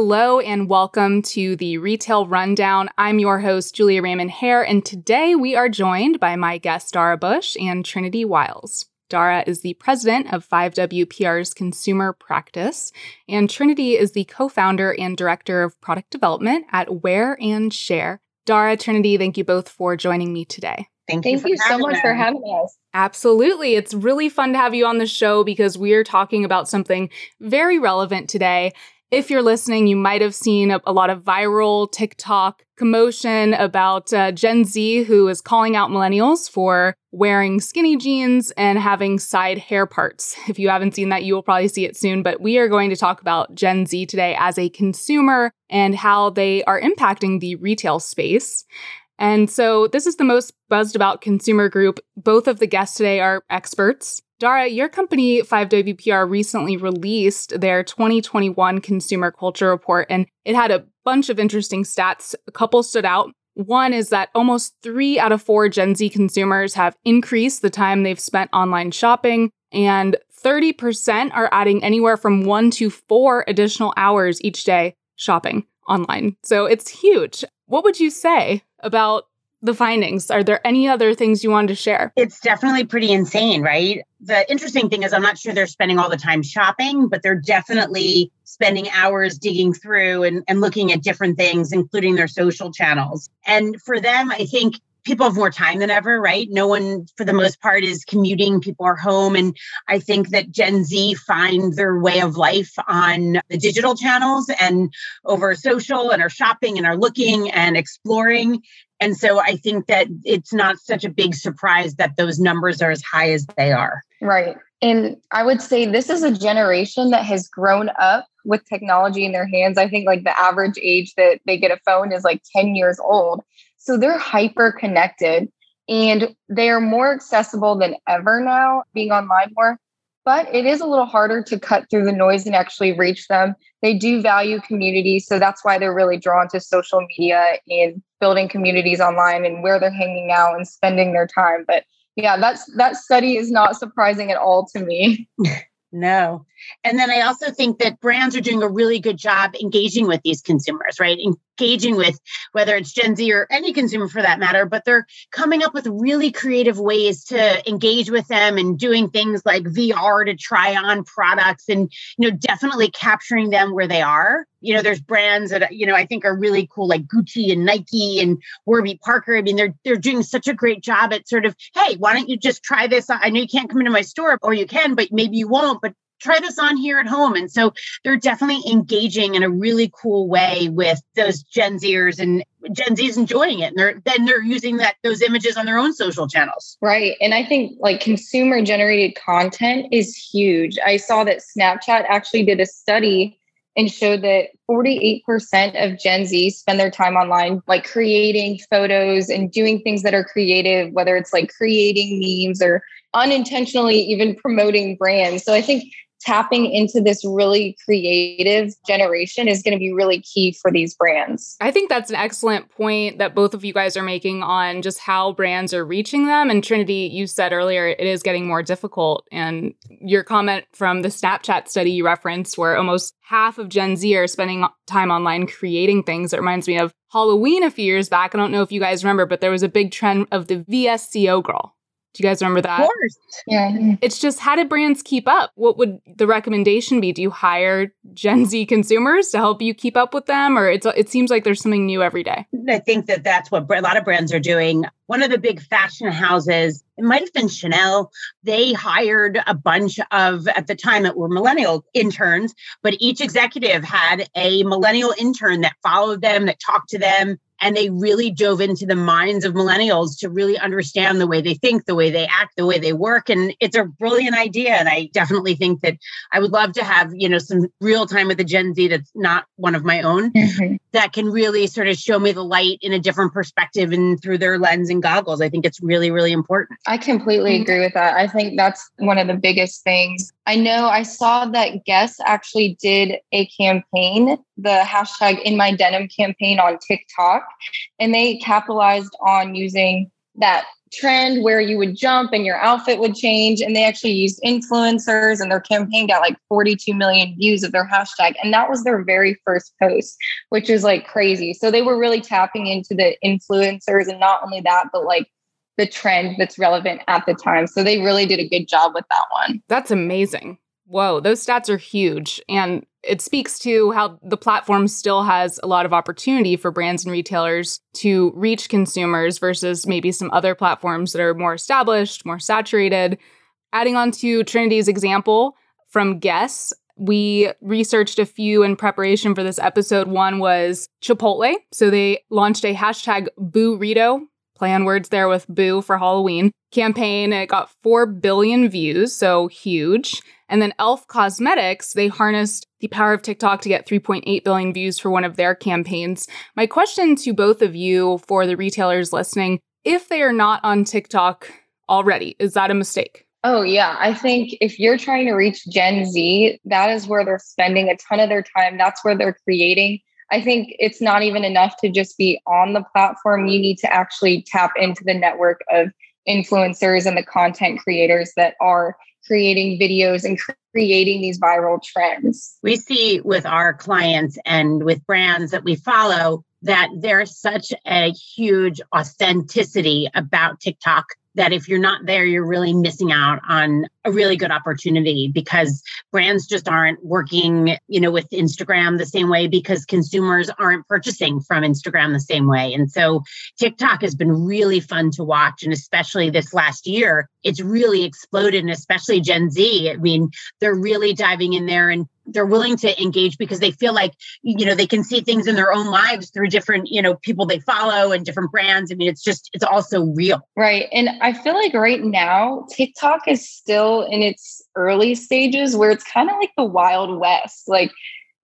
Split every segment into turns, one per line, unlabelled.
Hello and welcome to the Retail Rundown. I'm your host, Julia Raymond Hare, and today we are joined by my guests, Dara Busch and Trinity Wiles. Dara is the president of 5WPR's consumer practice, and Trinity is the co founder and director of product development at Wear and Share. Dara, Trinity, thank you both for joining me today.
Thank you,
thank you so much
us.
for having us.
Absolutely. It's really fun to have you on the show because we are talking about something very relevant today. If you're listening, you might have seen a, a lot of viral TikTok commotion about uh, Gen Z who is calling out millennials for wearing skinny jeans and having side hair parts. If you haven't seen that, you will probably see it soon. But we are going to talk about Gen Z today as a consumer and how they are impacting the retail space. And so this is the most buzzed about consumer group. Both of the guests today are experts. Dara, your company, 5WPR, recently released their 2021 Consumer Culture Report, and it had a bunch of interesting stats. A couple stood out. One is that almost three out of four Gen Z consumers have increased the time they've spent online shopping, and 30% are adding anywhere from one to four additional hours each day shopping online. So it's huge. What would you say about the findings? Are there any other things you wanted to share?
It's definitely pretty insane, right? The interesting thing is, I'm not sure they're spending all the time shopping, but they're definitely spending hours digging through and, and looking at different things, including their social channels. And for them, I think people have more time than ever, right? No one, for the most part, is commuting. People are home. And I think that Gen Z find their way of life on the digital channels and over social and are shopping and are looking and exploring. And so I think that it's not such a big surprise that those numbers are as high as they are.
Right. And I would say this is a generation that has grown up with technology in their hands. I think like the average age that they get a phone is like 10 years old. So they're hyper connected and they are more accessible than ever now, being online more. But it is a little harder to cut through the noise and actually reach them. They do value community. So that's why they're really drawn to social media and building communities online and where they're hanging out and spending their time. But yeah, that's that study is not surprising at all to me.
No. And then I also think that brands are doing a really good job engaging with these consumers, right? Engaging with whether it's Gen Z or any consumer for that matter, but they're coming up with really creative ways to engage with them and doing things like VR to try on products and, you know, definitely capturing them where they are. You know, there's brands that, you know, I think are really cool, like Gucci and Nike and Warby Parker. I mean, they're they're doing such a great job at sort of, hey, why don't you just try this? I know you can't come into my store or you can, but maybe you won't, but try this on here at home. And so they're definitely engaging in a really cool way with those Gen Zers and Gen Z's enjoying it. And they're then they're using that those images on their own social channels.
Right. And I think like consumer generated content is huge. I saw that Snapchat actually did a study and showed that 48% of Gen Z spend their time online, like creating photos and doing things that are creative, whether it's like creating memes or unintentionally even promoting brands. So I think tapping into this really creative generation is going to be really key for these brands.
I think that's an excellent point that both of you guys are making on just how brands are reaching them. And Trinity, you said earlier it is getting more difficult. And your comment from the Snapchat study you referenced, where almost half of Gen Z are spending time online creating things. It reminds me of Halloween a few years back. I don't know if you guys remember, but there was a big trend of the VSCO girl do you guys remember that?
Of course.
Yeah.
It's just how did brands keep up? What would the recommendation be? Do you hire Gen Z consumers to help you keep up with them, or it's it seems like there's something new every day?
I think that that's what a lot of brands are doing. One of the big fashion houses, it might have been Chanel, they hired a bunch of, at the time, it were millennial interns, but each executive had a millennial intern that followed them, that talked to them, and they really dove into the minds of millennials to really understand the way they think the way they act the way they work. And it's a brilliant idea. And i definitely think that i would love to have you know some real time with the gen z that's not one of my own mm-hmm. that can really sort of show me the light in a different perspective and through their lens and goggles. I think it's really really important.
I completely mm-hmm. agree with that. I think that's one of the biggest things. I know I saw that Guess actually did a campaign, the hashtag in my denim campaign on TikTok, and they capitalized on using that trend where you would jump and your outfit would change. And they actually used influencers, and their campaign got like 42 million views of their hashtag. And that was their very first post, which is like crazy. So they were really tapping into the influencers. And not only that, but like the trend that's relevant at the time. So they really did a good job with that one.
That's amazing. Whoa, those stats are huge. And it speaks to how the platform still has a lot of opportunity for brands and retailers to reach consumers versus maybe some other platforms that are more established, more saturated. Adding on to Trinity's example from Guess, we researched a few in preparation for this episode. One was Chipotle. So they launched a hashtag Boorito play on words there with Boo for Halloween campaign. It got 4 billion views, so huge. And then Elf Cosmetics, they harnessed the power of TikTok to get 3.8 billion views for one of their campaigns. My question to both of you for the retailers listening if they are not on TikTok already, is that a mistake?
Oh, yeah. I think if you're trying to reach Gen Z, that is where they're spending a ton of their time. That's where they're creating. I think it's not even enough to just be on the platform. You need to actually tap into the network of influencers and the content creators that are creating videos and creating these viral trends.
We see with our clients and with brands that we follow that there's such a huge authenticity about TikTok that if you're not there, you're really missing out on a really good opportunity because brands just aren't working, you know, with Instagram the same way because consumers aren't purchasing from Instagram the same way. And so TikTok has been really fun to watch. And especially this last year, it's really exploded and especially Gen Z. I mean, they're really diving in there and they're willing to engage because they feel like you know they can see things in their own lives through different you know people they follow and different brands. I mean it's just it's also real.
Right. And i feel like right now tiktok is still in its early stages where it's kind of like the wild west. Like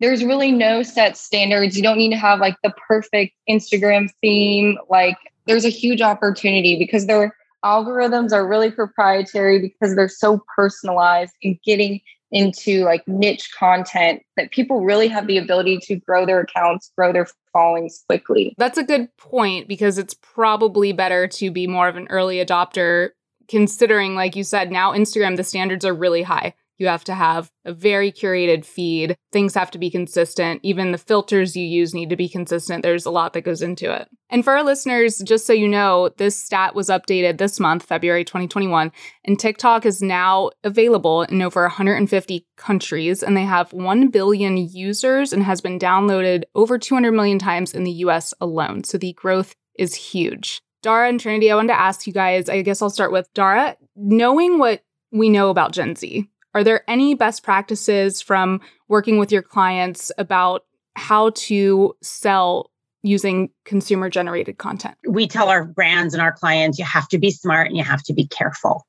there's really no set standards. You don't need to have like the perfect instagram theme. Like there's a huge opportunity because their algorithms are really proprietary because they're so personalized and getting into like niche content that people really have the ability to grow their accounts, grow their followings quickly.
That's a good point because it's probably better to be more of an early adopter considering like you said now Instagram the standards are really high. You have to have a very curated feed. Things have to be consistent. Even the filters you use need to be consistent. There's a lot that goes into it. And for our listeners, just so you know, this stat was updated this month, February 2021, and TikTok is now available in over 150 countries, and they have 1 billion users and has been downloaded over 200 million times in the US alone. So the growth is huge. Dara and Trinity, I wanted to ask you guys, I guess I'll start with Dara. Knowing what we know about Gen Z, are there any best practices from working with your clients about how to sell using consumer generated content?
We tell our brands and our clients you have to be smart and you have to be careful.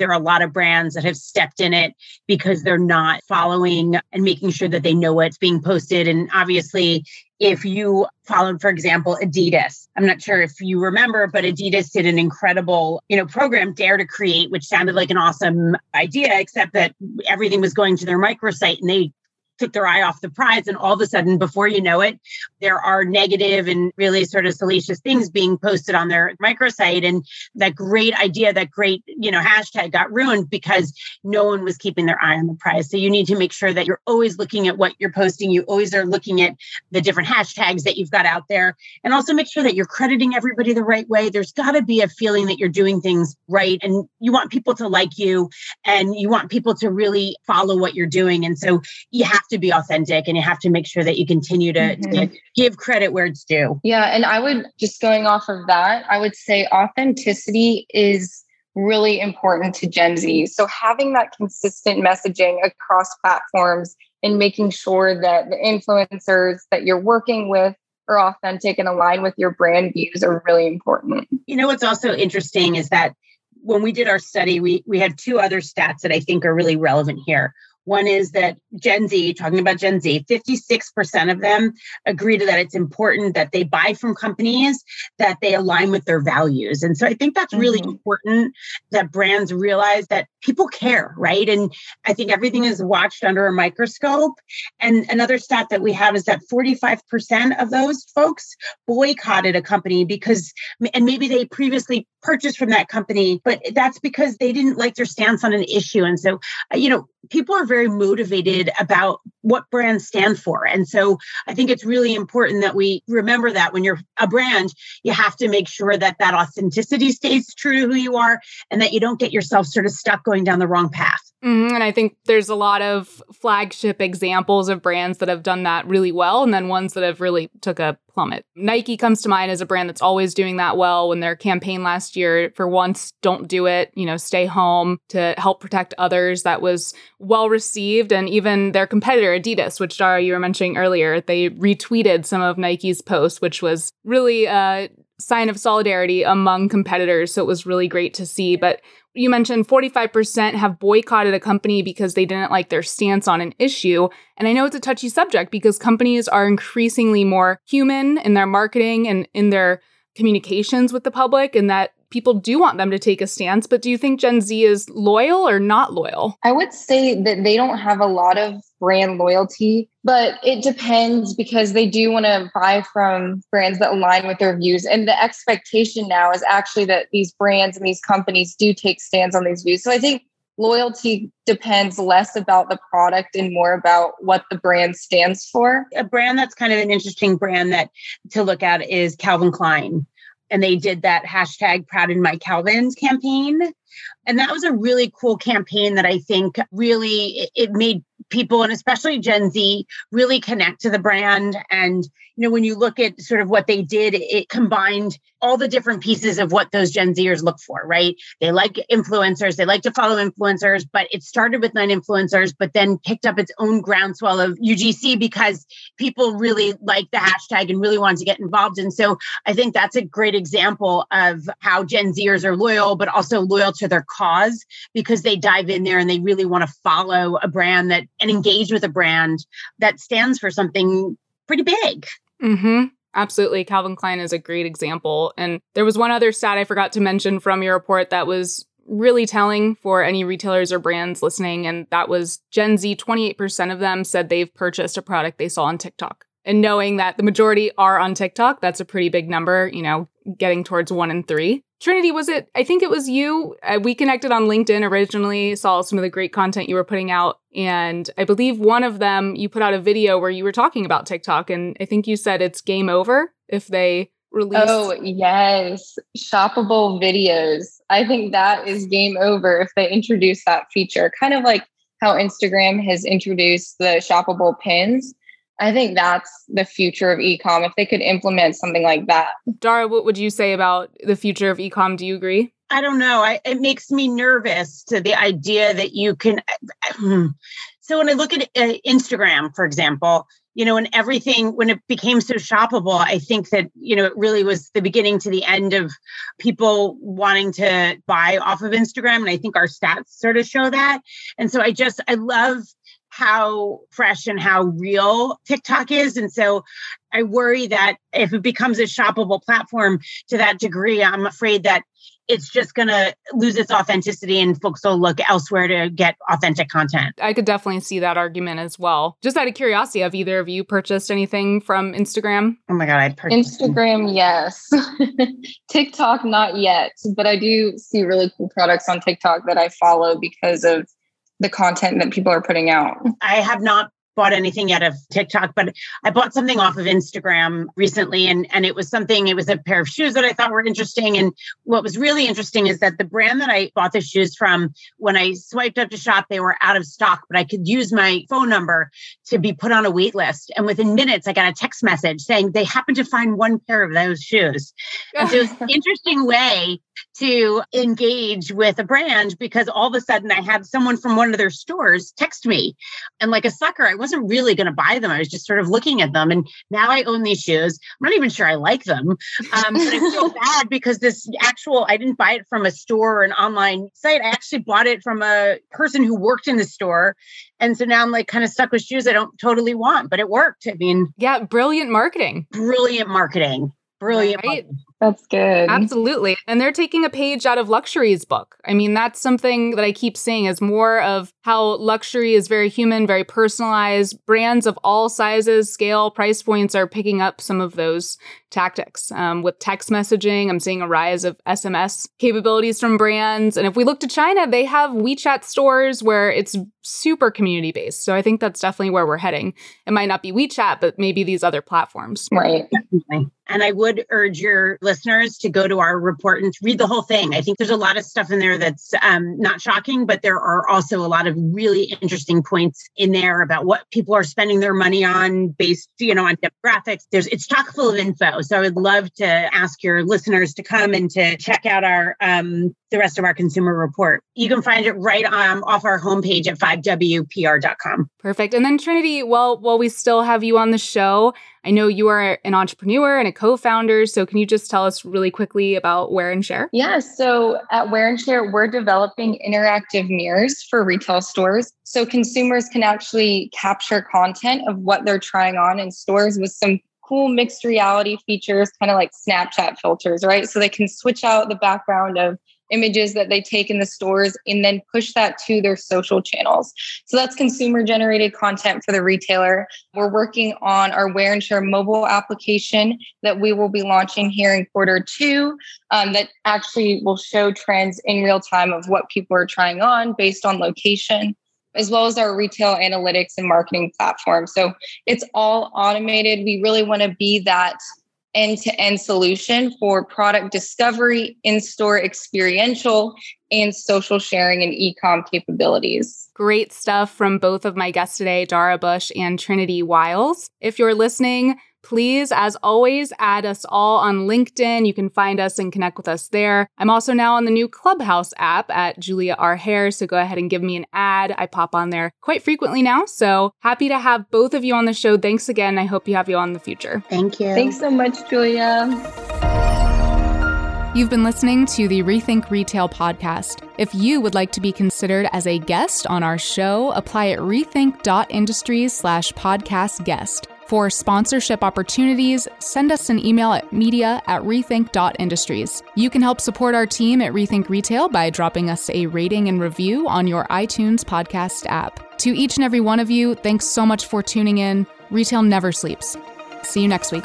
There are a lot of brands that have stepped in it because they're not following and making sure that they know what's being posted. And obviously, if you followed, for example, Adidas, I'm not sure if you remember, but Adidas did an incredible, you know, program, Dare to Create, which sounded like an awesome idea, except that everything was going to their microsite and they took their eye off the prize. And all of a sudden, before you know it, there are negative and really sort of salacious things being posted on their microsite. And that great idea, that great, you know, hashtag got ruined because no one was keeping their eye on the prize. So you need to make sure that you're always looking at what you're posting. You always are looking at the different hashtags that you've got out there. And also make sure that you're crediting everybody the right way. There's got to be a feeling that you're doing things right. And you want people to like you and you want people to really follow what you're doing. And so you have to be authentic and you have to make sure that you continue to, mm-hmm. to, give credit where it's due.
Yeah. And I would just going off of that, I would say authenticity is really important to Gen Z. So having that consistent messaging across platforms and making sure that the influencers that you're working with are authentic and align with your brand views are really important.
You know what's also interesting is that when we did our study, we we had two other stats that I think are really relevant here. One is that Gen Z, talking about Gen Z, 56% of them agree to that it's important that they buy from companies that they align with their values. And so I think that's really mm-hmm. important that brands realize that people care, right? And I think everything is watched under a microscope. And another stat that we have is that 45% of those folks boycotted a company because, and maybe they previously purchase from that company, but that's because they didn't like their stance on an issue. And so, uh, you know, people are very motivated about what brands stand for. And so I think it's really important that we remember that when you're a brand, you have to make sure that that authenticity stays true to who you are and that you don't get yourself sort of stuck going down the wrong path.
Mm-hmm. And I think there's a lot of flagship examples of brands that have done that really well, and then ones that have really took a plummet. Nike comes to mind as a brand that's always doing that well. When their campaign last year, for once, don't do it, you know, stay home to help protect others, that was well received. And even their competitor, Adidas, which Dara, you were mentioning earlier, they retweeted some of Nike's posts, which was really a sign of solidarity among competitors. So it was really great to see. But you mentioned 45% have boycotted a company because they didn't like their stance on an issue. And I know it's a touchy subject because companies are increasingly more human in their marketing and in their communications with the public, and that people do want them to take a stance, but do you think Gen Z is loyal or not loyal?
I would say that they don't have a lot of brand loyalty, but it depends because they do want to buy from brands that align with their views. And the expectation now is actually that these brands and these companies do take stands on these views. So I think loyalty depends less about the product and more about what the brand stands for.
A brand that's kind of an interesting brand that to look at is Calvin Klein and they did that hashtag proud in my Calvins campaign. And that was a really cool campaign that I think really it made people and especially Gen Z really connect to the brand. And, you know, when you look at sort of what they did, it combined all the different pieces of what those Gen Zers look for, right? They like influencers, they like to follow influencers, but it started with nine influencers, but then picked up its own groundswell of UGC because people really like the hashtag and really wanted to get involved. And so I think that's a great example of how Gen Zers are loyal, but also loyal to their cause because they dive in there and they really want to follow a brand that and engage with a brand that stands for something pretty big.
Mm-hmm. Absolutely. Calvin Klein is a great example. And there was one other stat I forgot to mention from your report that was really telling for any retailers or brands listening. And that was Gen Z, 28% of them said they've purchased a product they saw on TikTok. And knowing that the majority are on TikTok, that's a pretty big number, you know, getting towards one in three. Trinity, was it? I think it was you. Uh, we connected on LinkedIn originally, saw some of the great content you were putting out. And I believe one of them, you put out a video where you were talking about TikTok. And I think you said it's game over if they release.
Oh, yes. Shoppable videos. I think that is game over if they introduce that feature. Kind of like how Instagram has introduced the shoppable pins. I think that's the future of ecom. If they could implement something like that.
Dara, what would you say about the future of ecom? Do you agree?
I don't know. I, it makes me nervous to the idea that you can. So when I look at uh, Instagram, for example, you know, and everything when it became so shoppable, I think that you know it really was the beginning to the end of people wanting to buy off of Instagram, and I think our stats sort of show that. And so I just I love how fresh and how real TikTok is. And so I worry that if it becomes a shoppable platform to that degree, I'm afraid that it's just going to lose its authenticity and folks will look elsewhere to get authentic content.
I could definitely see that argument as well. Just out of curiosity, have either of you purchased anything from Instagram?
Oh my God, I
purchased Instagram, yes. TikTok, not yet, but I do see really cool products on TikTok that I follow because of the content that people are putting out.
I have not bought anything out of TikTok, but I bought something off of Instagram recently and and it was something it was a pair of shoes that I thought were interesting and what was really interesting is that the brand that I bought the shoes from when I swiped up to shop they were out of stock but I could use my phone number to be put on a wait list and within minutes I got a text message saying they happened to find one pair of those shoes. And so it was an interesting way to engage with a brand because all of a sudden I had someone from one of their stores text me. And like a sucker, I wasn't really going to buy them. I was just sort of looking at them. And now I own these shoes. I'm not even sure I like them. Um, but I feel bad because this actual, I didn't buy it from a store or an online site. I actually bought it from a person who worked in the store. And so now I'm like kind of stuck with shoes I don't totally want, but it worked. I mean,
yeah, brilliant marketing.
Brilliant marketing. Brilliant. Right?
That's good.
Absolutely. And they're taking a page out of luxury's book. I mean, that's something that I keep seeing is more of how luxury is very human, very personalized. Brands of all sizes, scale, price points are picking up some of those tactics. Um, with text messaging, I'm seeing a rise of SMS capabilities from brands. And if we look to China, they have WeChat stores where it's super community based. So I think that's definitely where we're heading. It might not be WeChat, but maybe these other platforms.
Right.
Definitely. And I would urge your listeners to go to our report and read the whole thing. I think there's a lot of stuff in there that's um, not shocking, but there are also a lot of really interesting points in there about what people are spending their money on based, you know, on demographics. There's it's chock full of info. So I would love to ask your listeners to come and to check out our um, the rest of our consumer report. You can find it right um, off our homepage at 5wpr.com.
Perfect. And then Trinity, while while we still have you on the show, I know you are an entrepreneur and a co-founder. So can you just tell us really quickly about Wear and Share?
Yeah. So at Wear and Share, we're developing interactive mirrors for retail stores. So consumers can actually capture content of what they're trying on in stores with some cool mixed reality features, kind of like Snapchat filters, right? So they can switch out the background of images that they take in the stores and then push that to their social channels. So that's consumer generated content for the retailer. We're working on our Wear and Share mobile application that we will be launching here in quarter two um, that actually will show trends in real time of what people are trying on based on location as well as our retail analytics and marketing platform. So it's all automated. We really want to be that end to end solution for product discovery, in store experiential, and social sharing and e com capabilities.
Great stuff from both of my guests today, Dara Busch and Trinity Wiles. If you're listening, Please, as always, add us all on LinkedIn. You can find us and connect with us there. I'm also now on the new Clubhouse app at Julia R. Hare, so go ahead and give me an ad. I pop on there quite frequently now. So happy to have both of you on the show. Thanks again. I hope you have you on in the future.
Thank you.
Thanks so much, Julia.
You've been listening to the Rethink Retail podcast. If you would like to be considered as a guest on our show, apply at rethink.industries slash podcast guest. For sponsorship opportunities, send us an email at media at rethink.industries. You can help support our team at Rethink Retail by dropping us a rating and review on your iTunes podcast app. To each and every one of you, thanks so much for tuning in. Retail never sleeps. See you next week.